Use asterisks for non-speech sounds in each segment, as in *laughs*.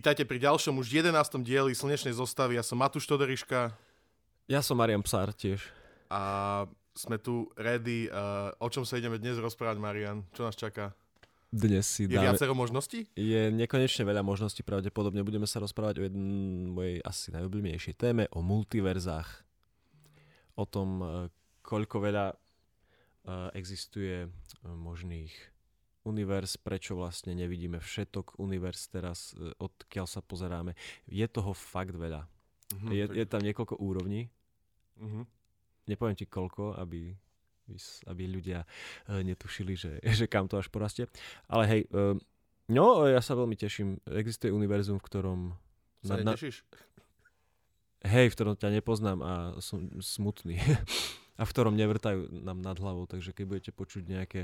Vítajte pri ďalšom už 11. dieli Slnečnej zostavy. Ja som Matúš Todoriška. Ja som Marian Psár tiež. A sme tu ready. Uh, o čom sa ideme dnes rozprávať, Marian? Čo nás čaká? Dnes si Je dáme... viacero možností? Je nekonečne veľa možností, pravdepodobne budeme sa rozprávať o jednej mojej asi najobľúbenejšej téme, o multiverzách. O tom, eh, koľko veľa eh, existuje eh, možných univerz, prečo vlastne nevidíme všetok univerz teraz, e, odkiaľ sa pozeráme. Je toho fakt veľa. Mhm, Je, tak- je tam niekoľko úrovní. Mhm. Nepoviem ti koľko, aby, aby ľudia e, netušili, že, *laughs* že kam to až porastie. Ale hej, e, no ja sa veľmi teším. Existuje univerzum, v ktorom... Sa netešíš? hej, v ktorom ťa nepoznám a som smutný. *laughs* a v ktorom nevrtajú nám nad hlavou. Takže keď budete počuť nejaké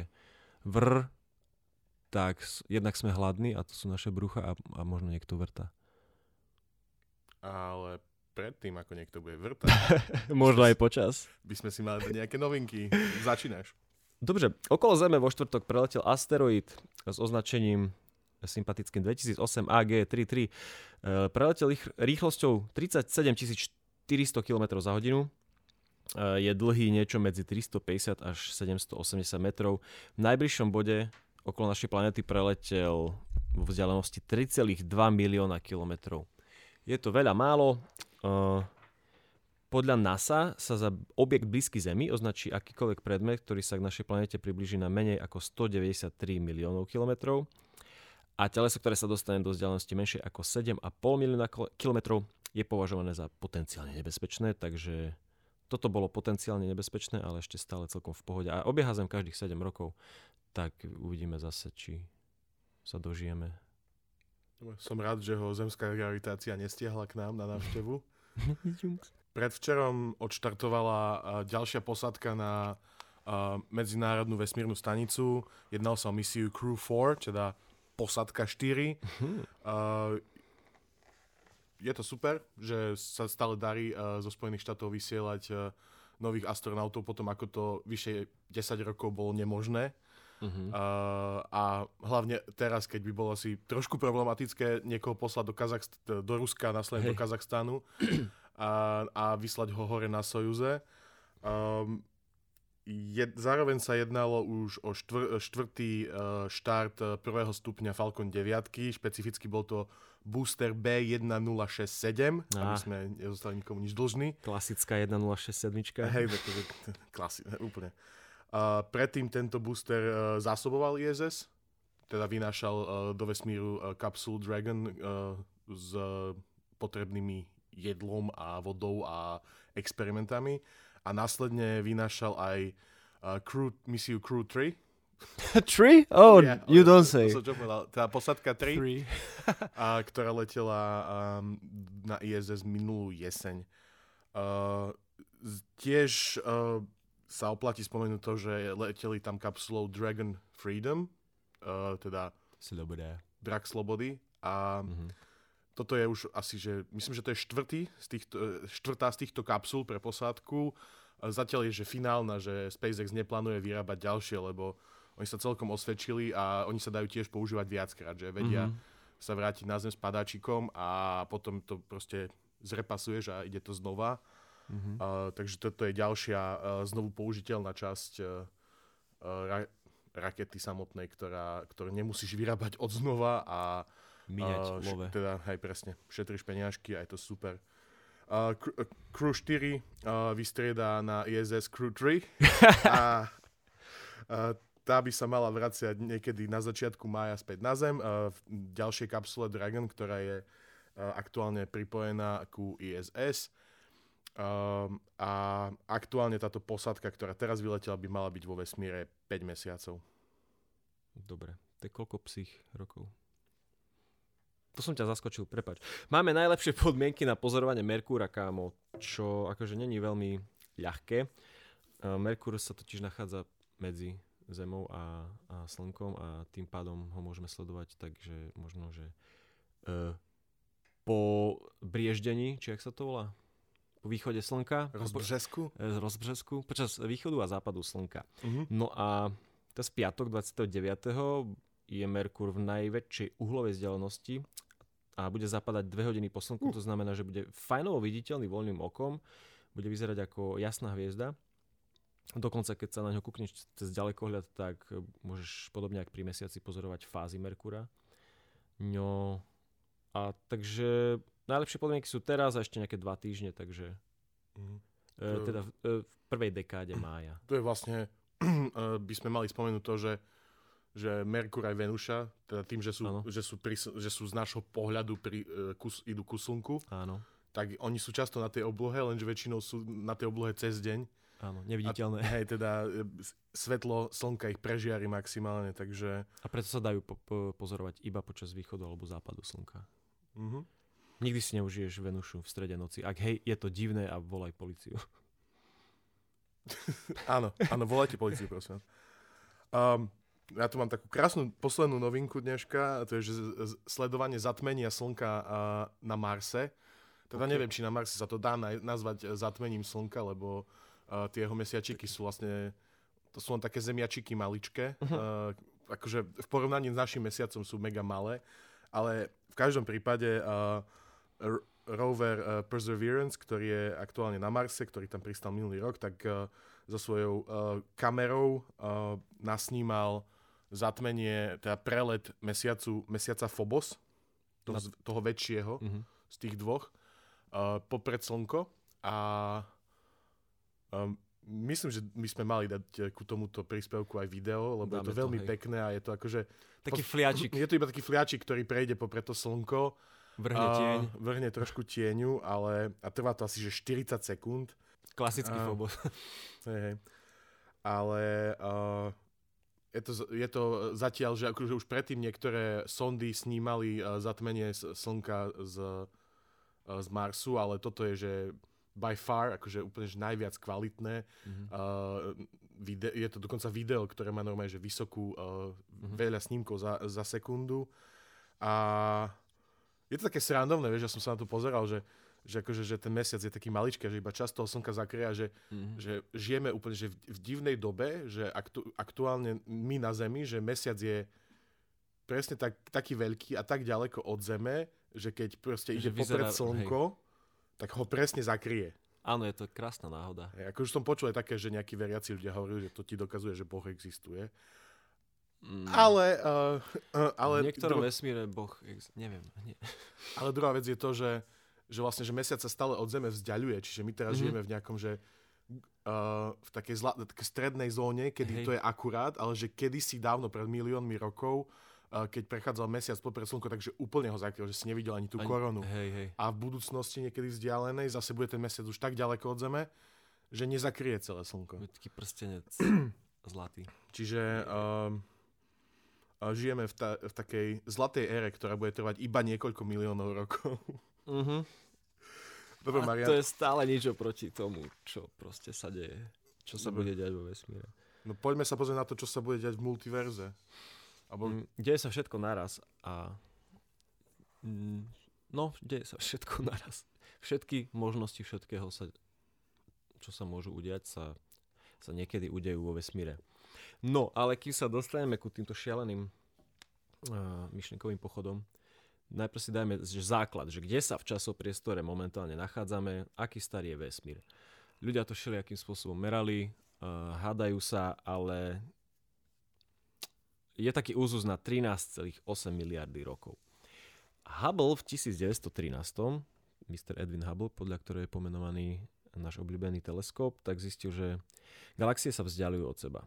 vr, tak jednak sme hladní a to sú naše brucha a, a možno niekto vrta. Ale predtým, ako niekto bude vrtať, *laughs* možno aj počas. by sme si mali nejaké novinky. Začínaš. Dobre, okolo Zeme vo štvrtok preletel asteroid s označením sympatickým 2008 AG33. E, Preletel ich rýchlosťou 37 400 km za hodinu. E, Je dlhý niečo medzi 350 až 780 metrov. V najbližšom bode okolo našej planéty preletel vo vzdialenosti 3,2 milióna kilometrov. Je to veľa málo. E, podľa NASA sa za objekt blízky Zemi označí akýkoľvek predmet, ktorý sa k našej planete približí na menej ako 193 miliónov kilometrov a teleso, ktoré sa dostane do vzdialenosti menšej ako 7,5 milióna kil- kilometrov, je považované za potenciálne nebezpečné, takže toto bolo potenciálne nebezpečné, ale ešte stále celkom v pohode. A obieha Zem každých 7 rokov, tak uvidíme zase, či sa dožijeme. Som rád, že ho zemská gravitácia nestiahla k nám na návštevu. *laughs* Predvčerom odštartovala ďalšia posádka na medzinárodnú vesmírnu stanicu. Jednal sa o misiu Crew 4, teda posádka 4. A, je to super, že sa stále darí zo Spojených štátov vysielať nových astronautov potom, ako to vyše 10 rokov bolo nemožné. Mhm. Uh, a hlavne teraz, keď by bolo asi trošku problematické niekoho poslať do, Kazachst- do Ruska, následne do Hej. Kazachstanu *clears throat* a, a vyslať ho hore na Sojuze. Um, je, zároveň sa jednalo už o štvr, štvrtý uh, štart uh, prvého stupňa Falcon 9. Špecificky bol to booster B1067, aby Á. sme nezostali nikomu nič dlžní. Klasická 1067. Hej, takže *laughs* klasi, úplne. Uh, predtým tento booster uh, zásoboval ISS, teda vynášal uh, do vesmíru uh, kapsul Dragon uh, s uh, potrebnými jedlom a vodou a experimentami a následne vynášal aj uh, crew, misiu Crew 3. *laughs* Tree? Oh, Yeah, you don't to say. som čo povedal, teda posádka 3, Three. *laughs* a, ktorá letela um, na ISS minulú jeseň. Uh, tiež uh, sa oplatí spomenúť to, že leteli tam kapsulou Dragon Freedom, uh, teda Sloboda. drak slobody a Mhm. toto je už asi, že myslím, že to je štvrtý z týchto, štvrtá z týchto kapsul pre posádku. Zatiaľ je, že finálna, že SpaceX neplánuje vyrábať ďalšie, lebo oni sa celkom osvedčili a oni sa dajú tiež používať viackrát, že vedia Mhm. sa vrátiť na zem s padáčikom a potom to proste zrepasuješ a ide to znova. Uh, takže toto je ďalšia uh, znovu použiteľná časť uh, uh, ra- rakety samotnej, ktorá, ktorú nemusíš vyrábať od znova a Míňať uh, love. teda, hej, presne, šetríš peniažky a je to super. Uh, Cr- uh, Crew 4 uh, vystrieda na ISS Crew 3 *laughs* a uh, tá by sa mala vraciať niekedy na začiatku mája späť na Zem uh, v ďalšej kapsule Dragon, ktorá je uh, aktuálne pripojená ku ISS. Um, a aktuálne táto posádka, ktorá teraz vyletela, by mala byť vo vesmíre 5 mesiacov. Dobre, to je koľko psích rokov? To som ťa zaskočil, prepač. Máme najlepšie podmienky na pozorovanie Merkúra, kámo, čo akože není veľmi ľahké. E, Merkúr sa totiž nachádza medzi Zemou a, a Slnkom a tým pádom ho môžeme sledovať, takže možno, že e, po brieždení, či jak sa to volá? Po východe Slnka? Rozbržesku? E, z rozbřesku, počas východu a západu Slnka. Uh-huh. No a teraz piatok 29. je Merkur v najväčšej uhlovej vzdialenosti a bude zapadať 2 hodiny po slnku, to znamená, že bude fajnovo viditeľný voľným okom, bude vyzerať ako jasná hviezda. Dokonca, keď sa na ňo kúkneš cez ďalekohľad, tak môžeš podobne ako pri mesiaci pozorovať fázy Merkura. No, a takže najlepšie podmienky sú teraz a ešte nejaké dva týždne, takže Mhm. e, teda v, e, v prvej dekáde *clears throat* mája. To je vlastne, eh, *clears throat* by sme mali spomenúť to, že, že Merkur aj Venuša, teda tým, že sú, že sú, pri, že sú z nášho pohľadu pri, eh, kus, idú ku slnku, Áno, tak oni sú často na tej oblohe, lenže väčšinou sú na tej oblohe cez deň. áno, A, neviditeľné. hej, teda s- svetlo slnka ich prežiari maximálne, takže... A preto sa dajú po, po, pozorovať iba počas východu alebo západu slnka. Mhm. Nikdy si neužiješ Venušu v strede noci. Ak hej, je to divné a volaj policiu. *laughs* Áno, áno, volajte policiu, prosím. Um, ja tu mám takú krásnu poslednú novinku dneška, a to je, že sledovanie zatmenia slnka uh, na Marse. Teda Ok. neviem, či na Marse sa to dá naj- nazvať eh, zatmením slnka, lebo uh, tie jeho mesiačiky sú vlastne, to sú len také zemiačiky maličké. Uh, akože v porovnaní s našim mesiacom sú mega malé, ale v každom prípade uh, rover uh, Perseverance, ktorý je aktuálne na Marse, ktorý tam pristal minulý rok, tak uh, so svojou uh, kamerou uh, nasnímal zatmenie, teda prelet mesiacu, mesiaca Phobos, toho, Na- toho väčšieho Mhm. z tých dvoch, uh, popred slnko a um, myslím, že my sme mali dať ku tomuto príspevku aj video, lebo je Dáme to to, veľmi hej. pekné a je to akože... Taký fliačik, Je to iba taký fliačik, ktorý prejde popred to slnko. Vrhne tieň, A vrhne trošku tieňu, ale a trvá to asi že 40 sekúnd. klasický a- Phobos. Hej, hej. Ale uh, je, to, je to zatiaľ, že akože už predtým niektoré sondy snímali uh, zatmenie slnka z, uh, z Marsu, ale toto je, že by far, akože úplne že najviac kvalitné. Mhm. Uh, vide- je to dokonca video, ktoré má normálne že vysokú, uh, Mhm. veľa snímkov za, za sekundu. A je to také srandovné, vieš, ja som sa na to pozeral, že, že, akože, že ten mesiac je taký maličký, že iba čas toho slnka zakrie a že, Mhm. že žijeme úplne že v, v divnej dobe, že aktu, aktuálne my na Zemi, že mesiac je presne tak, taký veľký a tak ďaleko od Zeme, že keď proste ide Že popred vyzerá- slnko, tak ho presne zakrie. Áno, je to krásna náhoda. Hej, akože som počul aj také, že nejakí veriaci ľudia hovorili, že to ti dokazuje, že Boh existuje. Mm. Ale, uh, uh, ale, v niektorom dru- vesmíre Boh, neviem. Nie. *laughs* ale druhá vec je to, že, že vlastne, že mesiac sa stále od Zeme vzdialuje, čiže my teraz Mhm. žijeme v nejakom, že uh, v takej zla, takej strednej zóne, kedy Hej. to je akurát, ale že kedysi dávno, pred miliónmi rokov, uh, keď prechádzal mesiac popred slnko, takže úplne ho zakryl, že si nevidel ani tú Ani- koronu. Hej, hej. A v budúcnosti niekedy vzdialenej zase bude ten mesiac už tak ďaleko od Zeme, že nezakrie celé slnko. Je taký prstenec *clears throat* zlatý. Čiže uh, žijeme v, ta, v takej zlatej ére, ktorá bude trvať iba niekoľko miliónov rokov. Uh-huh. Dobre, A Marian, to je stále nič oproti tomu, čo proste sa deje. Čo sa Dobre. bude diať vo vesmíre. no poďme sa pozrieť na to, čo sa bude diať v multiverze. Alebo, Mm, Deje sa všetko naraz a... Mm, No, deje sa všetko *laughs* naraz. Všetky možnosti všetkého, sa, čo sa môžu udiať, sa, sa niekedy udejú vo vesmíre. No, ale kým sa dostaneme ku týmto šialeným uh, myšlienkovým pochodom, najprv si dajme že základ, že kde sa v časopriestore momentálne nachádzame, aký starý je vesmír. Ľudia to všelijakým spôsobom merali, uh, hádajú sa, ale je taký úzus na 13,8 miliardy rokov. Hubble v 1913, Mr. Edwin Hubble, podľa ktorého je pomenovaný náš obľúbený teleskop, tak zistil, že galaxie sa vzdialujú od seba.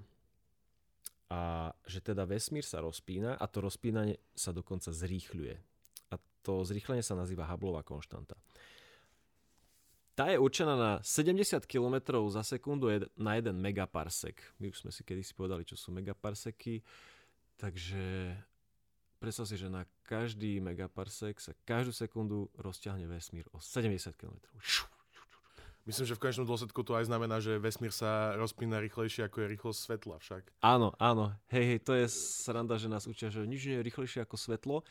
A že teda vesmír sa rozpína a to rozpínanie sa dokonca zrýchľuje. A to zrýchlenie sa nazýva Hubbleová konštanta. Tá je určená na 70 km za sekundu na 1 megaparsek. My už sme si kedysi povedali, čo sú megaparseky. Takže predstav si, že na každý megaparsek sa každú sekundu rozťahne vesmír o 70 km. Myslím, že v konečnom dôsledku to aj znamená, že vesmír sa rozpína rýchlejšie, ako je rýchlosť svetla však. Áno, áno. Hej, hej, to je sranda, že nás učia, že nič nie je rýchlejšie ako svetlo.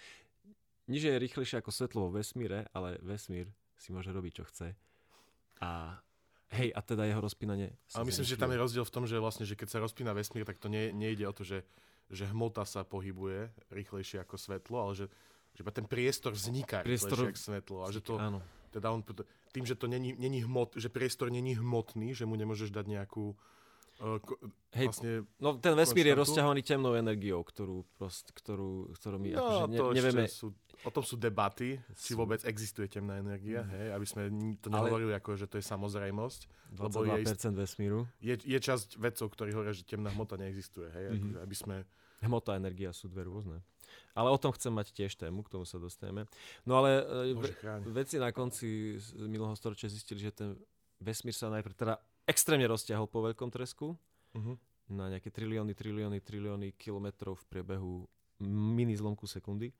Nič nie je rýchlejšie ako svetlo vo vesmíre, ale vesmír si môže robiť, čo chce. A hej, a teda jeho rozpínanie Ale myslím, že tam je rozdiel v tom, že vlastne, že keď sa rozpína vesmír, tak to nie, nejde o to, že, že hmota sa pohybuje rýchlejšie ako svetlo, ale že, že iba ten priestor vzniká Priestor- jak svetlo a že to, Áno. Teda on, tým, že to není, není hmot, že priestor není hmotný, že mu nemôžeš dať nejakú uh, ko, Hej, vlastne, No ten vesmír je rozťahovaný temnou energiou, ktorú, prost, ktorú, ktorú my no, akože ne, to nevieme... sú, o tom sú debaty, či Sú- vôbec existuje temná energia, Mm. hej, aby sme to Ale- nehovorili ako, že to je samozrejmosť. lebo 22% je vesmíru. Je, je časť vedcov, ktorí hovoria, že temná hmota neexistuje, hej, Mhm. akože, aby sme... Hmota a energia sú dve rôzne. Ale o tom chcem mať tiež tému, k tomu sa dostaneme. No ale e, Bože, ve- chráň. vedci na konci minulého storočia zistili, že ten vesmír sa najprv teda extrémne rozťahol po veľkom tresku Uh-huh. na nejaké trilióny, trilióny, trilióny kilometrov v priebehu mini zlomku sekundy.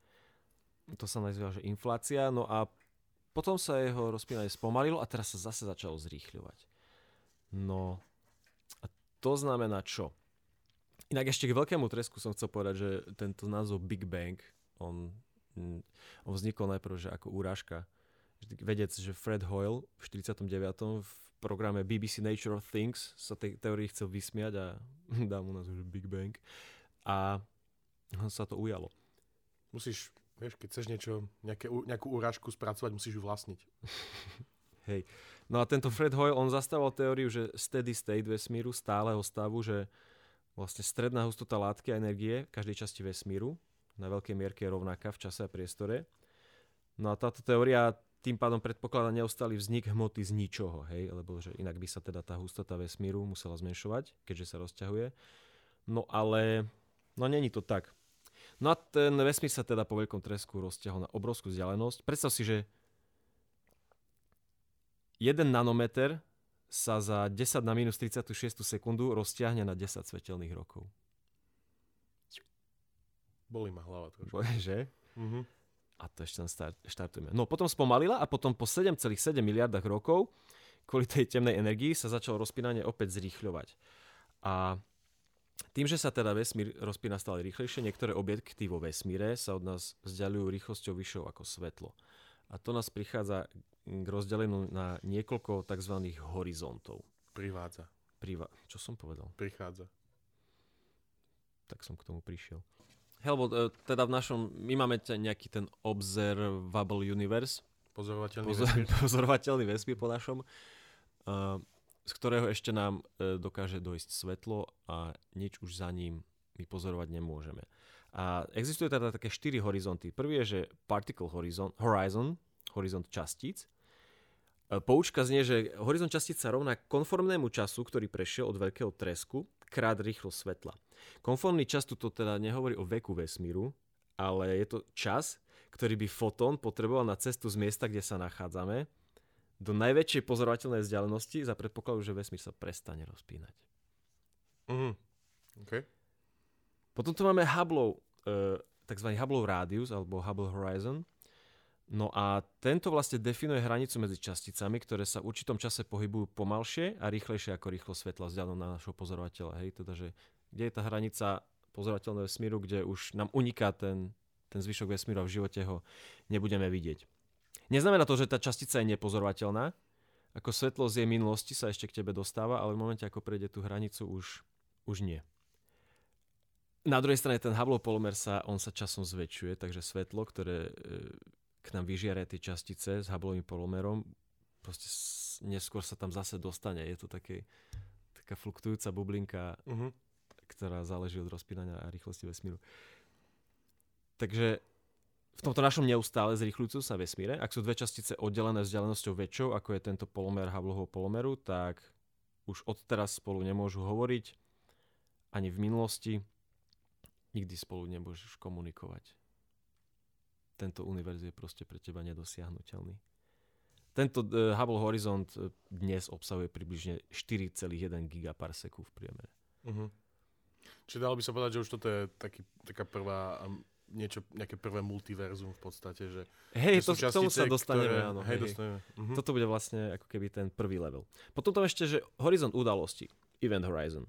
To sa nazýva, že inflácia. No a potom sa jeho rozpínanie spomalilo a teraz sa zase začalo zrýchľovať. No a to znamená čo? Inak ešte k veľkému tresku som chcel povedať, že tento názov Big Bang, on, mm, on vznikol najprv že ako úrážka. Vedec, že Fred Hoyle v 49. v programe BBC Nature of Things sa tej teórii chcel vysmiať a *laughs* dá mu názov, Big Bang. A sa to ujalo. Musíš, vieš, keď chceš niečo, nejaké, nejakú úražku spracovať, musíš ju vlastniť. *laughs* Hej. No a tento Fred Hoyle, on zastával teóriu, že steady state vesmíru, stáleho stavu, že vlastne stredná hustota látky a energie v každej časti vesmíru na veľkej mierke je rovnaká v čase a priestore. No a táto teória tým pádom predpokladá neustály vznik hmoty z ničoho, hej, lebo že inak by sa teda tá hustota vesmíru musela zmenšovať, keďže sa rozťahuje. No ale, no není to tak. No a ten vesmír sa teda po veľkom tresku rozťahol na obrovskú vzdialenosť. Predstav si, že 1 nanometer sa za 10 na minus 36 sekundu roztiahne na 10 svetelných rokov. Boli ma hlava trošku. Bože? Uh-huh. A to ešte len start, štartujeme. No potom spomalila a potom po 7,7 miliardách rokov kvôli tej temnej energii sa začalo rozpínanie opäť zrýchľovať. A tým, že sa teda vesmír rozpína stále rýchlejšie, niektoré objekty vo vesmíre sa od nás vzdialujú rýchlosťou vyššou ako svetlo. A to nás prichádza k rozdeleniu na niekoľko tzv. horizontov. Privádza. Priva- čo som povedal? Prichádza. Tak som k tomu prišiel. Hej, lebo e, teda v našom, my máme nejaký ten observable universe, Pozorovateľný pozor, vesmír. *laughs* pozorovateľný vesmír po našom, uh, z ktorého ešte nám uh, dokáže dojsť svetlo a nič už za ním my pozorovať nemôžeme. A existuje teda také štyri horizonty. Prvý je, že particle horizon, horizon, horizont častíc. E, Poučka znie, že horizont častíc sa rovná konformnému času, ktorý prešiel od veľkého tresku krát rýchlosť svetla. Konformný čas tu teda nehovorí o veku vesmíru, ale je to čas, ktorý by fotón potreboval na cestu z miesta, kde sa nachádzame, do najväčšej pozorovateľnej vzdialenosti za predpokladu, že vesmír sa prestane rozpínať. Uh-huh. OK. Potom tu máme Hubbleov, e, tzv. Hubbleov radius alebo Hubble horizon. No a tento vlastne definuje hranicu medzi časticami, ktoré sa v určitom čase pohybujú pomalšie a rýchlejšie ako rýchlosť svetla vzdialenou na našho pozorovateľa. Hej, teda, že kde je tá hranica pozorovateľného vesmíru, kde už nám uniká ten, ten zvyšok vesmíru a v živote ho nebudeme vidieť. Neznamená to, že tá častica je nepozorovateľná. Ako svetlo z jej minulosti sa ešte k tebe dostáva, ale v momente, ako prejde tú hranicu, už, už nie. Na druhej strane ten Hubbleov polomer sa, on sa časom zväčšuje, takže svetlo, ktoré e, k nám vyžiaria tie častice s Hubbleovým polomerom, proste neskôr sa tam zase dostane. Je to také, taká fluktujúca bublinka, Uh-huh. ktorá záleží od rozpínania a rýchlosti vesmíru. Takže v tomto našom neustále zrýchľujúcom sa vesmíre, ak sú dve častice oddelené vzdialenosťou väčšou, ako je tento polomer Hubbleho polomeru, tak už odteraz spolu nemôžu hovoriť, ani v minulosti, nikdy spolu nemôžeš komunikovať. Tento univerz je proste pre teba nedosiahnutelný. Tento uh, Hubble Horizont eh, dnes obsahuje približne 4,1 gigaparseku v priemere. Uh-huh. Čiže dalo by sa povedať, že už toto je taký, taká prvá, um, niečo, nejaké prvé multiverzum v podstate, že, Hej, že to, k tomu sa dostaneme, ktoré, áno. Hej, hej. dostaneme. Uh-huh. Toto bude vlastne ako keby ten prvý level. Potom tam ešte, že horizont udalosti, event horizon.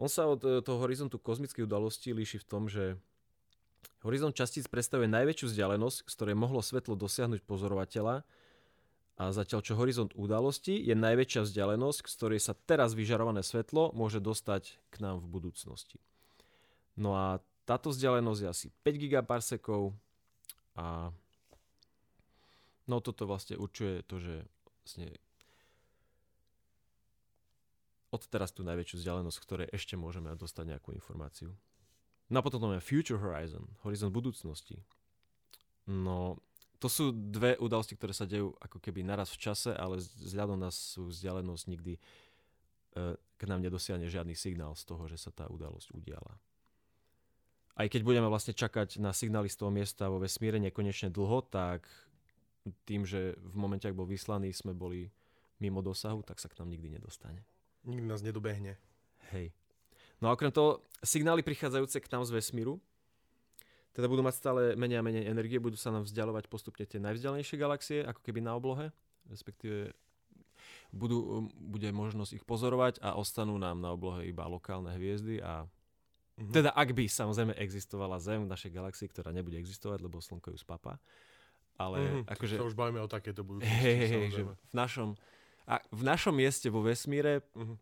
On sa od e, toho horizontu kozmických udalostí líši v tom, že horizont častíc predstavuje najväčšiu vzdialenosť, z ktorej mohlo svetlo dosiahnuť pozorovateľa a zatiaľ čo horizont udalosti je najväčšia vzdialenosť, z ktorej sa teraz vyžarované svetlo môže dostať k nám v budúcnosti. No a táto vzdialenosť je asi 5 gigaparsekov A no toto vlastne určuje to, že vlastne od teraz tú najväčšiu vzdialenosť, ktorej ešte môžeme dostať nejakú informáciu. No a potom máme Future Horizon, horizont budúcnosti. No, to sú dve udalosti, ktoré sa dejú ako keby naraz v čase, ale vzhľadom na sú vzdialenosť nikdy e, k nám nedosiahne žiadny signál z toho, že sa tá udalosť udiala. Aj keď budeme vlastne čakať na signály z toho miesta vo vesmíre nekonečne dlho, tak tým, že v momente, ak bol vyslaný, sme boli mimo dosahu, tak sa k nám nikdy nedostane. Nikdy nás nedobehne. Hej. No a okrem toho, signály prichádzajúce k nám z vesmíru, teda budú mať stále menej a menej energie, budú sa nám vzdialovať postupne tie najvzdialenejšie galaxie, ako keby na oblohe, respektíve budú, bude možnosť ich pozorovať a ostanú nám na oblohe iba lokálne hviezdy a mm-hmm. teda ak by samozrejme existovala Zem v našej galaxii, ktorá nebude existovať, lebo Slnko ju spapa, ale mm-hmm. akože... To už bavíme o takéto budúcnosti. Hej, hej, že v našom a v našom mieste vo vesmíre uh-huh.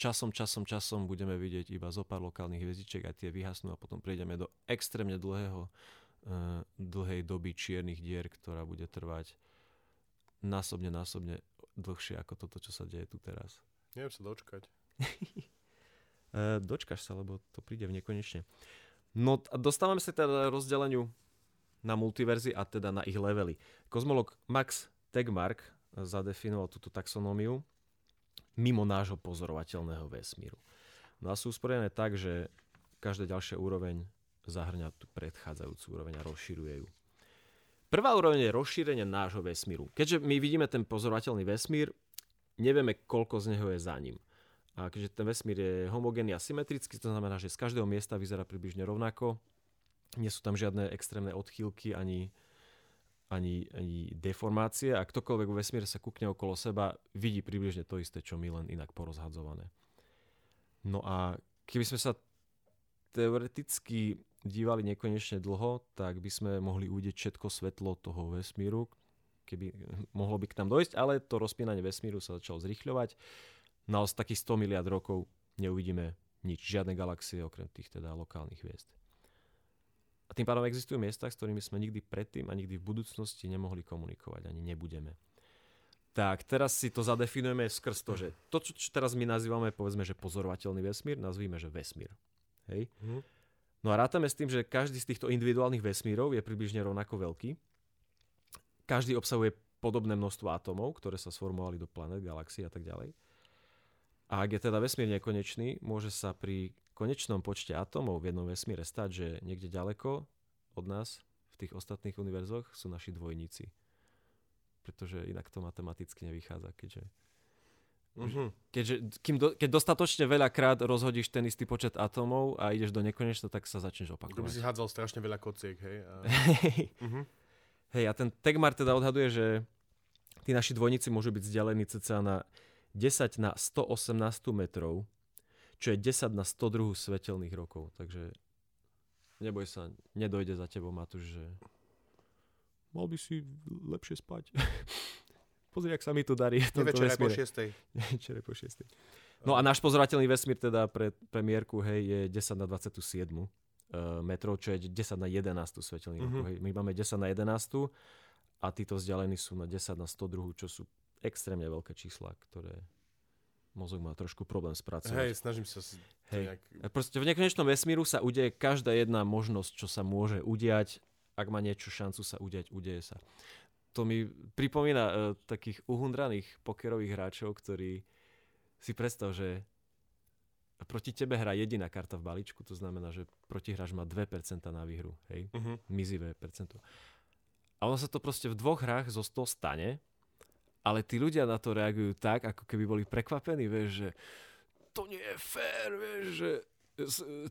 časom, časom, časom budeme vidieť iba zo pár lokálnych hviezdičiek a tie vyhasnú a potom prejdeme do extrémne dlhého, uh, dlhej doby čiernych dier, ktorá bude trvať násobne, násobne dlhšie ako toto, čo sa deje tu teraz. Neviem sa dočkať. uh, *laughs* dočkaš sa, lebo to príde v nekonečne. No a dostávame sa teda rozdeleniu na multiverzy a teda na ich levely. Kozmolog Max Tegmark zadefinoval túto taxonómiu mimo nášho pozorovateľného vesmíru. No a sú usporiadané tak, že každá ďalšia úroveň zahrňa tú predchádzajúcu úroveň a rozširuje ju. Prvá úroveň je rozšírenie nášho vesmíru. Keďže my vidíme ten pozorovateľný vesmír, nevieme, koľko z neho je za ním. A keďže ten vesmír je homogénny a symetrický, to znamená, že z každého miesta vyzerá približne rovnako, nie sú tam žiadne extrémne odchýlky ani ani, ani deformácie a ktokoľvek vo vesmíre sa kúkne okolo seba, vidí približne to isté, čo my len inak porozhadzované. No a keby sme sa teoreticky dívali nekonečne dlho, tak by sme mohli uvidieť všetko svetlo toho vesmíru, keby mohlo by k nám dojsť, ale to rozpínanie vesmíru sa začalo zrychľovať. Na takých 100 miliard rokov neuvidíme nič, žiadne galaxie okrem tých teda lokálnych hviezd. Tým pádom existujú miesta, s ktorými sme nikdy predtým a nikdy v budúcnosti nemohli komunikovať, ani nebudeme. Tak, teraz si to zadefinujeme skrz to, že to, čo, čo teraz my nazývame, povedzme, že pozorovateľný vesmír, nazvíme, že vesmír. Hej? Mm. No a rátame s tým, že každý z týchto individuálnych vesmírov je približne rovnako veľký. Každý obsahuje podobné množstvo atómov, ktoré sa sformovali do planet, galaxií a tak ďalej. A ak je teda vesmír nekonečný, môže sa pri konečnom počte atómov v jednom vesmíre stať, že niekde ďaleko od nás v tých ostatných univerzoch sú naši dvojníci. Pretože inak to matematicky nevychádza, keďže Uh-huh. Keďže, kým do, keď dostatočne veľakrát rozhodíš ten istý počet atómov a ideš do nekonečna, tak sa začneš opakovať. To by si hádzal strašne veľa kociek, hej? A... *laughs* uh-huh. Hej, a ten Tegmar teda odhaduje, že tí naši dvojníci môžu byť vzdialení cca na 10 na 118 metrov čo je 10 na 102 svetelných rokov. Takže neboj sa, nedojde za tebou Matúš, že mal by si lepšie spať. *laughs* Pozri, ak sa mi tu darí. Večer po šiestej. *laughs* Večer po šiestej. No a náš pozorovateľný vesmír teda pre premiérku hej, je 10 na 27 uh, metrov, čo je 10 na 11 svetelných mm-hmm. rokov. Hej. My máme 10 na 11 a títo vzdialení sú na 10 na 102, čo sú extrémne veľké čísla, ktoré mozog má trošku problém spracovať. Hej, snažím sa si Hej. Nejak... Proste v nekonečnom vesmíru sa udeje každá jedna možnosť, čo sa môže udiať. Ak má niečo šancu sa udiať, udeje sa. To mi pripomína uh, takých uhundraných pokerových hráčov, ktorí si predstav, že proti tebe hrá jediná karta v balíčku, to znamená, že protihráč má 2% na výhru, hej, uh-huh. mizivé percento. A ono sa to proste v dvoch hrách zo 100 stane ale tí ľudia na to reagujú tak, ako keby boli prekvapení, vieš, že to nie je fér, vieš, že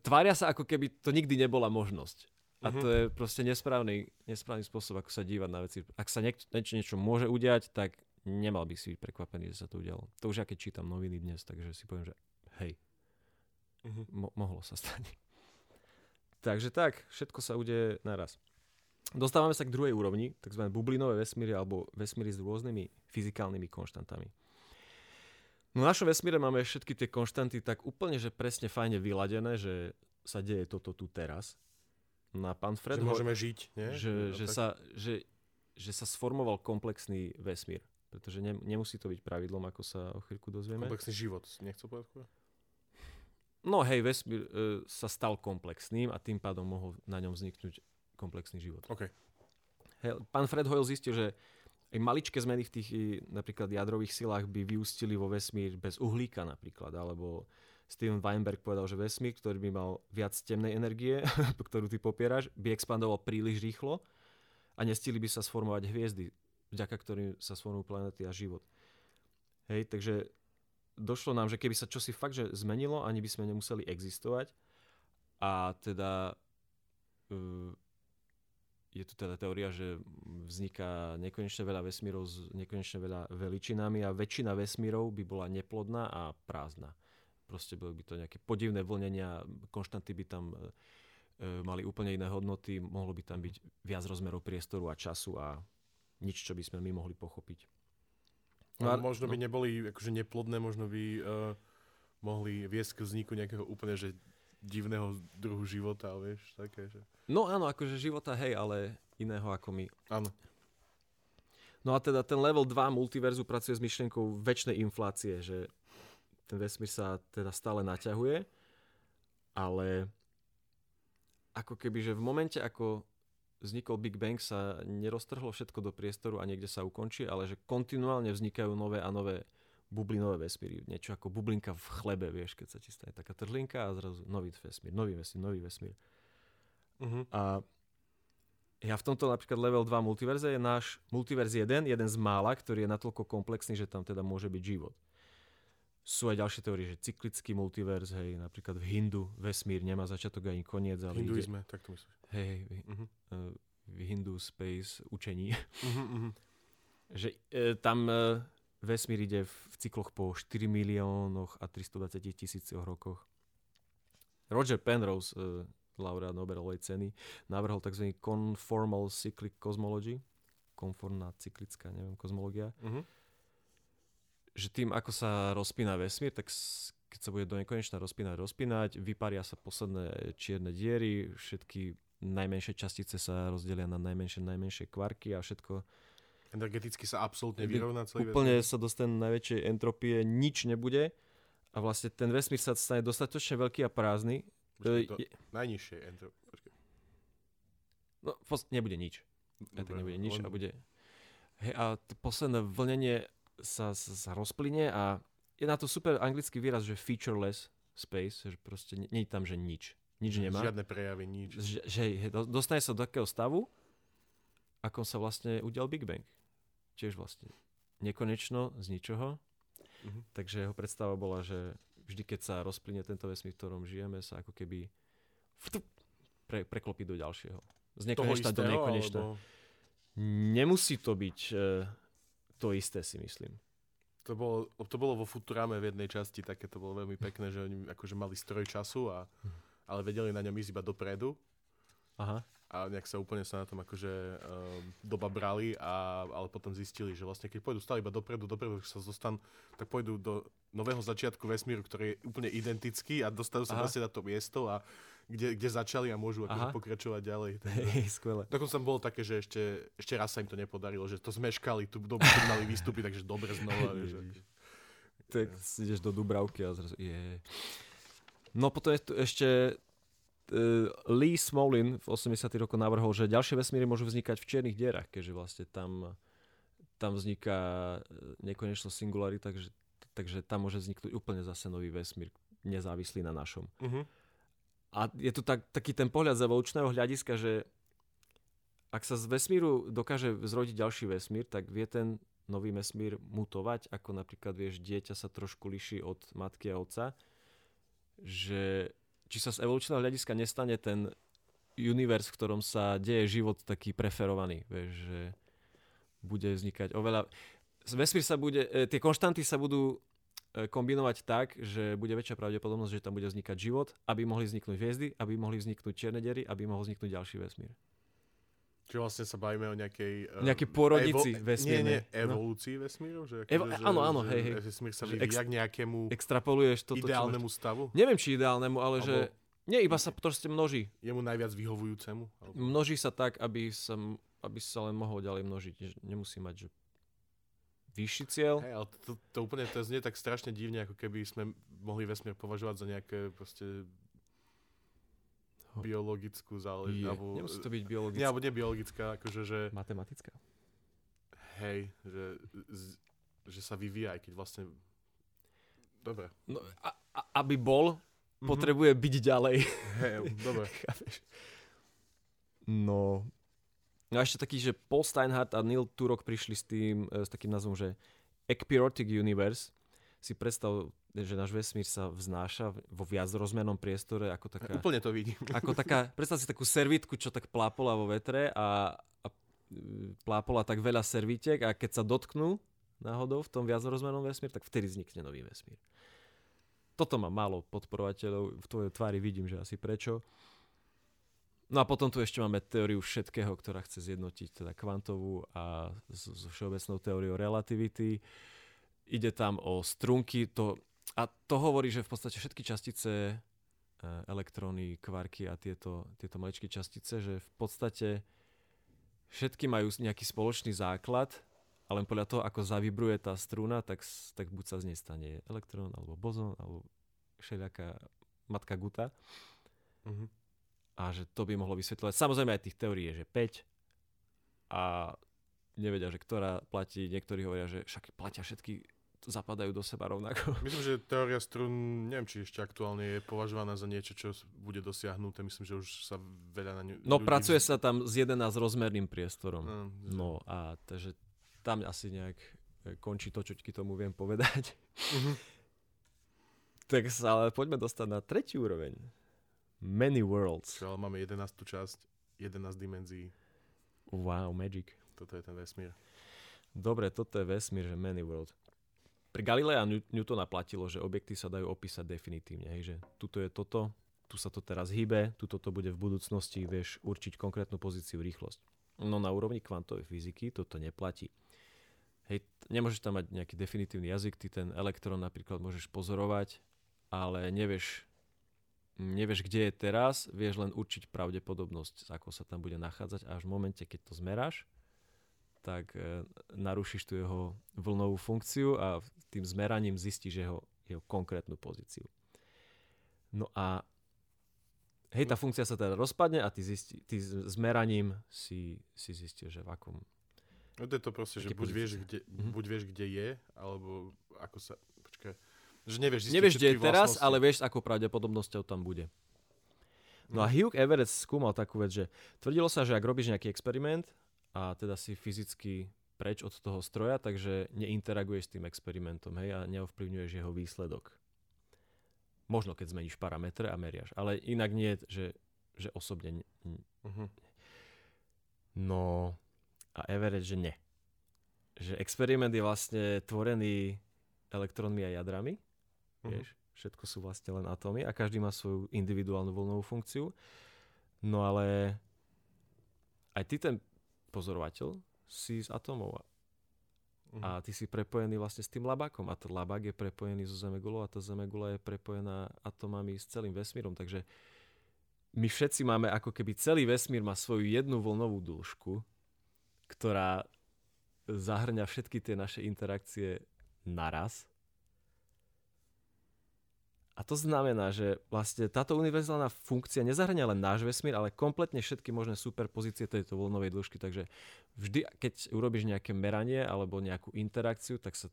tvária sa, ako keby to nikdy nebola možnosť. A to mhm. je proste nesprávny, nesprávny spôsob, ako sa dívať na veci. Ak sa niečo, niečo môže udiať, tak nemal by si byť prekvapený, že sa to udialo. To už ja keď čítam noviny dnes, takže si poviem, že hej, uh-huh. mo- mohlo sa stať. *laughs* takže tak, všetko sa udeje naraz. Dostávame sa k druhej úrovni, tzv. bublinové vesmíry alebo vesmíry s rôznymi fyzikálnymi konštantami. No v našom vesmíre máme všetky tie konštanty tak úplne, že presne fajne vyladené, že sa deje toto tu teraz. na pán Fred, Že môžeme žiť, nie? že, No, že, tak. sa, že, že sa sformoval komplexný vesmír. Pretože ne, nemusí to byť pravidlom, ako sa o chvíľku dozvieme. Komplexný život, nechcel povedať? No hej, vesmír e, sa stal komplexným a tým pádom mohol na ňom vzniknúť komplexný život. OK. Hej, pán Fred Hoyle zistil, že aj maličké zmeny v tých napríklad jadrových silách by vyústili vo vesmír bez uhlíka napríklad, alebo Steven Weinberg povedal, že vesmír, ktorý by mal viac temnej energie, *laughs* ktorú ty popieraš, by expandoval príliš rýchlo a nestili by sa sformovať hviezdy, vďaka ktorým sa sformujú planety a život. Hej, takže došlo nám, že keby sa čosi fakt že zmenilo, ani by sme nemuseli existovať a teda uh, je tu teda teória, že vzniká nekonečne veľa vesmírov s nekonečne veľa veličinami a väčšina vesmírov by bola neplodná a prázdna. Proste boli by to nejaké podivné vlnenia, konštanty by tam e, e, mali úplne iné hodnoty, mohlo by tam byť viac rozmerov priestoru a času a nič, čo by sme my mohli pochopiť. No, a- možno by no. neboli akože neplodné, možno by uh, mohli viesť k vzniku nejakého úplne že divného druhu života, vieš, také, že... No áno, akože života hej, ale iného ako my. Áno. No a teda ten level 2 multiverzu pracuje s myšlienkou väčšnej inflácie, že ten vesmír sa teda stále naťahuje, ale ako keby, že v momente, ako vznikol Big Bang, sa neroztrhlo všetko do priestoru a niekde sa ukončí, ale že kontinuálne vznikajú nové a nové bublinové vesmíry. Niečo ako bublinka v chlebe, vieš, keď sa ti stane taká trhlinka a zrazu nový vesmír, nový vesmír, nový vesmír. Uh-huh. A ja v tomto napríklad level 2 multiverze je náš multiverz 1, jeden z mála, ktorý je natoľko komplexný, že tam teda môže byť život. Sú aj ďalšie teórie, že cyklický multiverz, hej, napríklad v Hindu vesmír nemá začiatok ani koniec, ale ide, Hinduizme, tak to myslíš. hej, hej, v, Uh-huh. uh, v Hindu space učení, Uh-huh, *laughs* uh-huh. že e, tam e, vesmír ide v, cykloch po 4 miliónoch a 320 tisícoch rokoch. Roger Penrose, e, laureát Nobelovej ceny, navrhol tzv. conformal cyclic cosmology, konformná cyklická, neviem, kozmológia, Uh-huh. že tým, ako sa rozpína vesmír, tak keď sa bude do nekonečna rozpínať, rozpínať, vyparia sa posledné čierne diery, všetky najmenšie častice sa rozdelia na najmenšie, najmenšie kvarky a všetko Energeticky sa absolútne vyrovná celý úplne sa dostane na najväčšej entropie, nič nebude a vlastne ten vesmír sa stane dostatočne veľký a prázdny. Počkej, to- je- Najnižšie entro... Počkej. No, v pos- nebude nič. Tak Dobre, nebude nič len- a bude... Hej, a to posledné vlnenie sa, sa, sa rozplyne a je na to super anglický výraz, že featureless space, že proste nie, nie je tam, že nič. Nič nemá. Žiadne prejavy, nič. Že, že dostane sa do takého stavu, ako sa vlastne udial Big Bang. Tiež vlastne nekonečno, z ničoho. Mhm. Takže jeho predstava bola, že vždy, keď sa rozplyne tento vesmír, v ktorom žijeme, sa ako keby pre, preklopí do ďalšieho. Z nekonečna do nekonečna. alebo... Nemusí to byť e, to isté, si myslím. To bolo, to bolo vo Futurame v jednej časti, také to bolo veľmi pekné, že oni akože mali stroj času, a, ale vedeli na ňom ísť iba dopredu Aha. A nejak sa úplne sa na tom akože um, doba brali, a, ale potom zistili, že vlastne keď pôjdu stále iba dopredu, dopredu sa zostanú, tak pôjdu do nového začiatku vesmíru, ktorý je úplne identický a dostanú sa vlastne na to miesto, a kde, kde začali a môžu akože Aha. pokračovať ďalej. *laughs* Hej, skvelé. Dokonca bolo také, že ešte, ešte raz sa im to nepodarilo, že to zmeškali tú dobu, mali vystúpiť, takže dobre znova. *laughs* že, Tak ideš do Dubravky a zrazu je. No potom je tu ešte Lee Smolin v 80. rokoch navrhol, že ďalšie vesmíry môžu vznikať v čiernych dierach, keďže vlastne tam, tam vzniká eh, nekonečno singularita, takže, takže tam môže vzniknúť úplne zase nový vesmír, nezávislý na našom. uh-huh. A je tu tak, taký ten pohľad z evolučného hľadiska, že ak sa z vesmíru dokáže zrodiť ďalší vesmír, tak vie ten nový vesmír mutovať, ako napríklad, vieš, dieťa sa trošku liší od matky a otca, že či sa z evolučného hľadiska nestane ten univerz, v ktorom sa deje život taký preferovaný, vieš, že bude vznikať oveľa... Vesmír sa bude, e, tie konštanty sa budú e, kombinovať tak, že bude väčšia pravdepodobnosť, že tam bude vznikať život, aby mohli vzniknúť hviezdy, aby mohli vzniknúť čierne diery, aby mohol vzniknúť ďalší vesmír. Čiže vlastne sa bavíme o nejakej... um, Nejakej pôrodnici vesmírnej. Nie, nie, No. evolúcii vesmíru? Že, Evo- akože, áno, že, áno, že hej, hej. Vesmír sa vyvíja ex- k nejakému Extrapoluješ toto, čo ideálnemu stavu? Neviem, či ideálnemu, ale že Nie, iba sa proste množí. Jemu najviac vyhovujúcemu? Alebo... Množí sa tak, aby sa, aby sa len mohol ďalej množiť. Nemusí mať že vyšší cieľ. Hej, ale to, to, to úplne to znie tak strašne divne, ako keby sme mohli vesmír považovať za nejaké proste biologickú záležitosť. Alebo, Nemusí to byť nie, biologická. alebo nie biologická, akože, že Matematická. hej, že, z, že sa vyvíja, aj keď vlastne... Dobre. No, a, a, aby bol, Mhm. potrebuje byť ďalej. Hej, dobre. *laughs* No. No a ešte taký, že Paul Steinhardt a Neil Turok prišli s tým, e, s takým názvom, že Ekpyrotic Universe. Si predstav, že náš vesmír sa vznáša vo viacrozmernom priestore ako taká, Úplne to vidím. ako taká, *laughs* predstav si takú servitku, čo tak plápola vo vetre a, a e, plápola tak veľa servítek a keď sa dotknú náhodou v tom viacrozmernom vesmír, tak vtedy vznikne nový vesmír. Toto má málo podporovateľov, v tvojej tvári vidím, že asi prečo. No a potom tu ešte máme teóriu všetkého, ktorá chce zjednotiť teda kvantovú a so, všeobecnou teóriou relativity. Ide tam o strunky, to, a to hovorí, že v podstate všetky častice, e, elektróny, kvarky a tieto, tieto maličké častice, že v podstate všetky majú nejaký spoločný základ a len podľa toho, ako zavibruje tá struna, tak, tak buď sa z nej stane elektrón, alebo bozón, alebo všelijaká matka guta. Mhm. A že to by mohlo vysvetľovať. Samozrejme aj tých teórií je, že 5 a nevedia, že ktorá platí. Niektorí hovoria, že však platia všetky, zapadajú do seba rovnako. *laughs* Myslím, že teória strún, neviem, či ešte aktuálne je považovaná za niečo, čo bude dosiahnuté. Myslím, že už sa veľa na ňu... No ľudí pracuje sa tam s 11 rozmerným priestorom. No, že- No a takže tam asi nejak e, končí to, čo ti tomu viem povedať. Mhm. *laughs* tak sa ale poďme dostať na tretiu úroveň. Many Worlds. Čo, ale máme 11. časť, 11 dimenzií. Wow, magic. Toto je ten vesmír. Dobre, toto je vesmír, že many world. Pri Galilea a New- Newtona platilo, že objekty sa dajú opísať definitívne, hej, že tuto je toto, tu sa to teraz hýbe, tuto to bude v budúcnosti, vieš určiť konkrétnu pozíciu, rýchlosť. No na úrovni kvantovej fyziky toto neplatí. Hej, nemôžeš tam mať nejaký definitívny jazyk, ty ten elektrón napríklad môžeš pozorovať, ale nevieš, nevieš, kde je teraz, vieš len určiť pravdepodobnosť, ako sa tam bude nachádzať a až v momente, keď to zmeráš, tak e, narušíš tu jeho vlnovú funkciu a tým zmeraním zistíš jeho, jeho konkrétnu pozíciu. No a hej, tá funkcia sa teda rozpadne a ty, zistí, ty zmeraním si, si zistíš, že v akom... No to je to proste, že buď vieš, kde, Mhm. buď vieš, kde je, alebo ako sa... Počkaj. Že nevieš zistiť Nevieš, kde je teraz, vlastnosti. ale vieš, s akou pravdepodobnosťou tam bude. No a Hugh Everett skúmal takú vec, že tvrdilo sa, že ak robíš nejaký experiment a teda si fyzicky preč od toho stroja, takže neinteraguješ s tým experimentom, hej, a neovplyvňuješ jeho výsledok. Možno keď zmeníš parametre a meriaš, ale inak nie, že, že osobne... Mhm. No a Everett, že nie. Že experiment je vlastne tvorený elektrónmi a jadrami, Mhm. vieš, všetko sú vlastne len atómy a každý má svoju individuálnu voľnovú funkciu. No ale aj ty ten pozorovateľ si z atómov Mhm. a ty si prepojený vlastne s tým labákom a ten labák je prepojený so Zemegulou a tá Zemegula je prepojená atomami s celým vesmírom, takže my všetci máme ako keby celý vesmír má svoju jednu vlnovú dĺžku, ktorá zahrňa všetky tie naše interakcie naraz. A to znamená, že vlastne táto univerzálna funkcia nezahrania len náš vesmír, ale kompletne všetky možné superpozície tejto voľnovej dĺžky. Takže vždy, keď urobíš nejaké meranie alebo nejakú interakciu, tak sa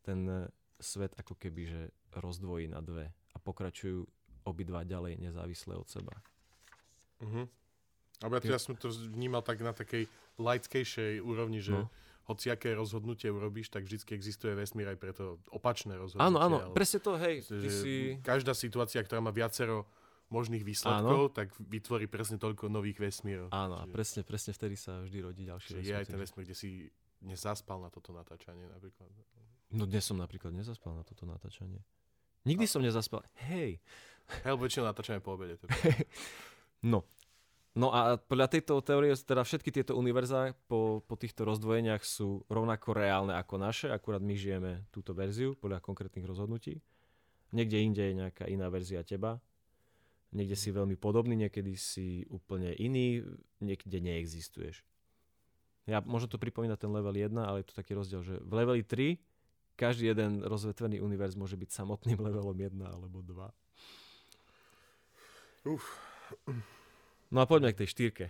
ten svet ako keby že rozdvojí na dve a pokračujú obidva ďalej nezávisle od seba. Mhm. Ale ja, ja som to vnímal tak na takej laickejšej úrovni, že No. Hociaké rozhodnutie urobíš, tak vždy existuje vesmír aj preto opačné rozhodnutie. Áno, áno, ale- presne to, hej, ty si... Každá situácia, ktorá má viacero možných výsledkov, tak vytvorí presne toľko nových vesmírov. Áno, a Čiže- presne, presne vtedy sa vždy rodí ďalší Čiže je aj ten vesmír. vesmír, kde si nezaspal na toto natáčanie napríklad. No dnes som napríklad nezaspal na toto natáčanie. Nikdy som nezaspal. Hej. Hej, lebo väčšinou natáčame po obede. Je- *laughs* No. No a podľa tejto teórie, teda všetky tieto univerzá po, po týchto rozdvojeniach sú rovnako reálne ako naše, akurát my žijeme túto verziu podľa konkrétnych rozhodnutí. Niekde inde je nejaká iná verzia teba. Niekde si veľmi podobný, niekedy si úplne iný, niekde neexistuješ. Ja, možno to pripomína ten level 1, ale je to taký rozdiel, že v leveli 3 každý jeden rozvetvený univerz môže byť samotným *laughs* levelom 1 alebo 2. Uf. No a poďme k tej štyrke.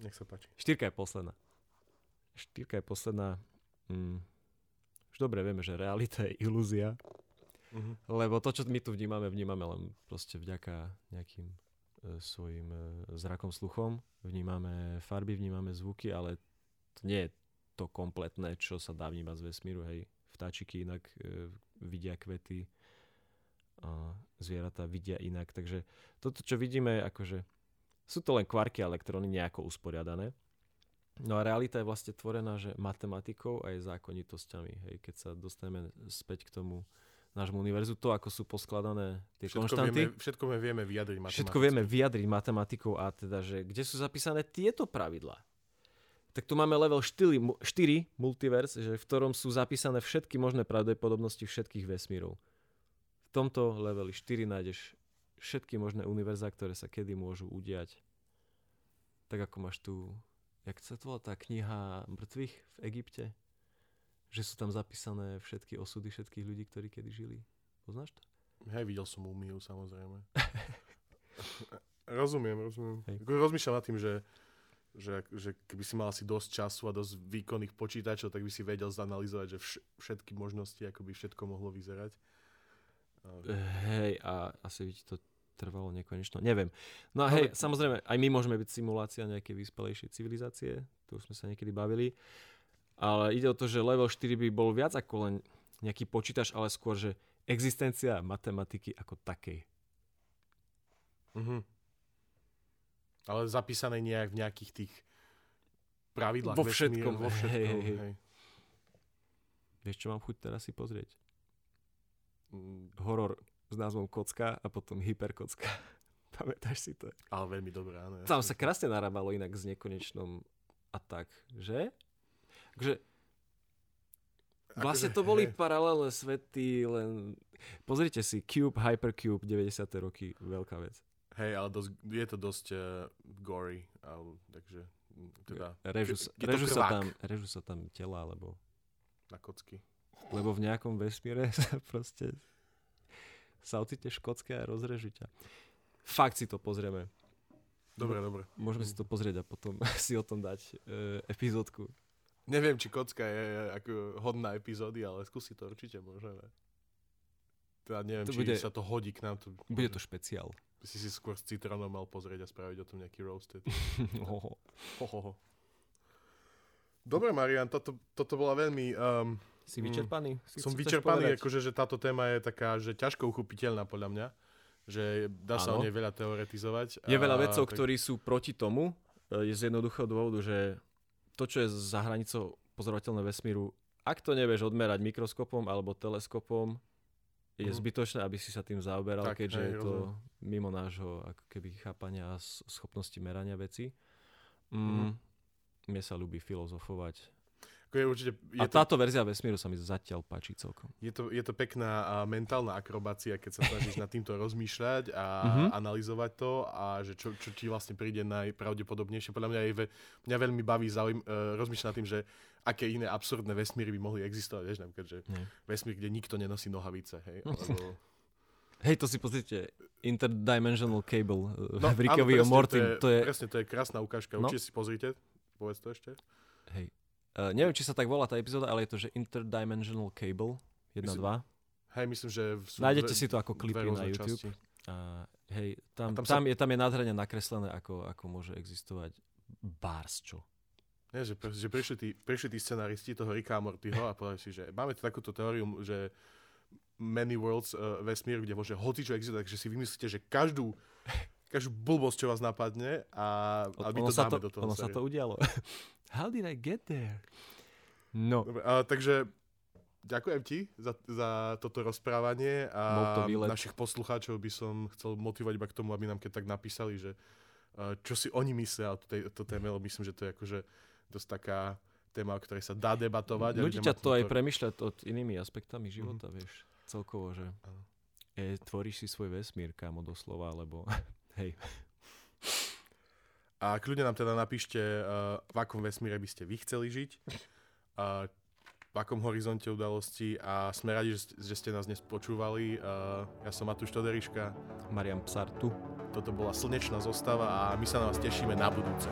Nech sa páči. Štyrka je posledná. Štyrka je posledná. Mm. Už dobre vieme, že realita je ilúzia. Uh-huh. Lebo to, čo my tu vnímame, vnímame len proste vďaka nejakým e, svojim e, zrakom, sluchom. Vnímame farby, vnímame zvuky, ale to nie je to kompletné, čo sa dá vnímať z vesmíru. Hej. Vtáčiky inak e, vidia kvety, a zvieratá vidia inak. Takže toto, čo vidíme, akože sú to len kvarky a elektróny nejako usporiadané. No a realita je vlastne tvorená, že matematikou a aj zákonitosťami. Hej, keď sa dostaneme späť k tomu nášmu univerzu, to ako sú poskladané tie Všetko konštanty. vieme, všetko vieme vyjadriť matematicky. Všetko vieme vyjadriť matematikou a teda, že kde sú zapísané tieto pravidlá. Tak tu máme level 4, mu- 4 multiverse, že v ktorom sú zapísané všetky možné pravdepodobnosti všetkých vesmírov. V tomto leveli 4 nájdeš všetky možné univerza, ktoré sa kedy môžu udiať. Tak ako máš tu, jak sa to volá tá kniha mŕtvych v Egypte? Že sú tam zapísané všetky osudy všetkých ľudí, ktorí kedy žili. Poznáš to? Hej, videl som Mumiu, samozrejme. *laughs* rozumiem, rozumiem. Hej. Ako Rozmýšľam nad tým, že, že, že keby si mal asi dosť času a dosť výkonných počítačov, tak by si vedel zanalizovať, že vš- všetky možnosti, ako by všetko mohlo vyzerať. Hej, a asi by ti to trvalo nekonečno. Neviem. No a hej, ale- samozrejme, aj my môžeme byť simulácia nejakej vyspelejšej civilizácie, to už sme sa niekedy bavili, ale ide o to, že level 4 by bol viac ako len nejaký počítač, ale skôr, že existencia matematiky ako takej. Mhm. Ale zapísané nejak v nejakých tých pravidlách Vo vesmíru, všetkom, Vo všetkom, hej, hej. hej. Vieš, čo mám chuť teraz si pozrieť? Mm, Horor s názvom Kocka a potom Hyperkocka. *laughs* Pamätáš si to? Ale veľmi dobré, áno. Tam sa krásne narábalo inak s nekonečnom a tak, že? Takže vlastne Akože, to boli paralelné svety, len... Pozrite si, Cube, Hypercube, 90. roky, veľká vec. Hej, ale dosť, je to dosť uh, gory, ale, takže mm, teda Režu, sa- režu, sa tam, režu sa tam tela, lebo, na kocky. Lebo v nejakom vesmíre *laughs* sa proste sa ocitneš v kocke a rozrežu ťa. Fakt si to pozrieme. Dobre, dobre. Môžeme si to pozrieť a potom *laughs* si o tom dať e, epizódku. Neviem, či kocka je ako hodná epizódy, ale skúsi to určite môžeme. Teda neviem, To či bude- sa to hodí k nám. To, Bude to špeciál. By si si skôr s citrónom mal pozrieť a spraviť o tom nejaký roasted. *laughs* Oho. Ho, ho, ho. Dobre, Marian, toto, toto bola veľmi... Um, Si Mm. vyčerpaný? Si som vyčerpaný, povedať? akože, že táto téma je taká, že ťažko uchopiteľná podľa mňa. Že dá sa o Áno. nej veľa teoretizovať. Je veľa a vedcov, tak- ktorí sú proti tomu, e, je z jednoduchého dôvodu, že to, čo je za hranicou pozorovateľného vesmíru, ak to nevieš odmerať mikroskopom alebo teleskopom, je Mhm. zbytočné, aby si sa tým zaoberal, Tak, keďže hej, je to rozumiem. mimo nášho ako keby chápania a schopnosti merania veci. Mhm. Mm, Mne sa ľúbi filozofovať. Je určite, je A to, táto verzia vesmíru sa mi zatiaľ páči celkom. je to, je to pekná a, mentálna akrobácia, keď sa snažíš nad týmto rozmýšľať a Mhm. analyzovať to a že čo, čo ti vlastne príde najpravdepodobnejšie. Podľa mňa, je ve, mňa veľmi baví zaujím, uh, rozmýšľať nad tým, že aké iné absurdné vesmíry by mohli existovať. Vieš, napríklad, že vesmír, kde nikto nenosí nohavice. Hej, alebo... *laughs* Hej, to si pozrite, Interdimensional Cable no, No, v Rickovi o Morty, to je, to je, Presne, to je krásna ukážka. No. Určite si pozrite. Povedz to ešte. hej, uh, neviem, či sa tak volá tá epizóda, ale je to, že Interdimensional Cable 1, Myslím- 2. Hej, myslím, že... Sú Nájdete dve- si to ako klipy na YouTube. časti. A hej, tam, A tam tam, sa- je, tam je nádherne nakreslené, ako, ako môže existovať bars, čo. Nie, že, že prišli, tí, prišli tí scenaristi toho Ricka a Mortyho a povedali si, že máme tu takúto teóriu, že many worlds uh, vesmír, kde môže hoci čo existuje, takže si vymyslíte, že každú, *laughs* každú blbosť, čo vás napadne a, a my to sa dáme to, do toho. ono sa to udialo. *laughs* How did I get there? No, Dobre, a, takže ďakujem ti za, za toto rozprávanie to a výlet. našich poslucháčov by som chcel motivovať iba k tomu, aby nám keď tak napísali, že uh, čo si oni myslia o tej, to téme, lebo myslím, že to je akože dosť taká téma, o ktorej sa dá debatovať. ľudia ťa to aj premyšľať od inými aspektami života, vieš, celkovo, že. E, tvoríš si svoj vesmír, kámo, doslova, lebo *laughs* hej. A kľudne nám teda napíšte, uh, v akom vesmíre by ste vy chceli žiť, uh, v akom horizonte udalosti a sme radi, že, ste nás dnes počúvali. Uh, ja som Matúš Toderiška. Marian Psartu. Toto bola slnečná zostava a my sa na vás tešíme na budúce.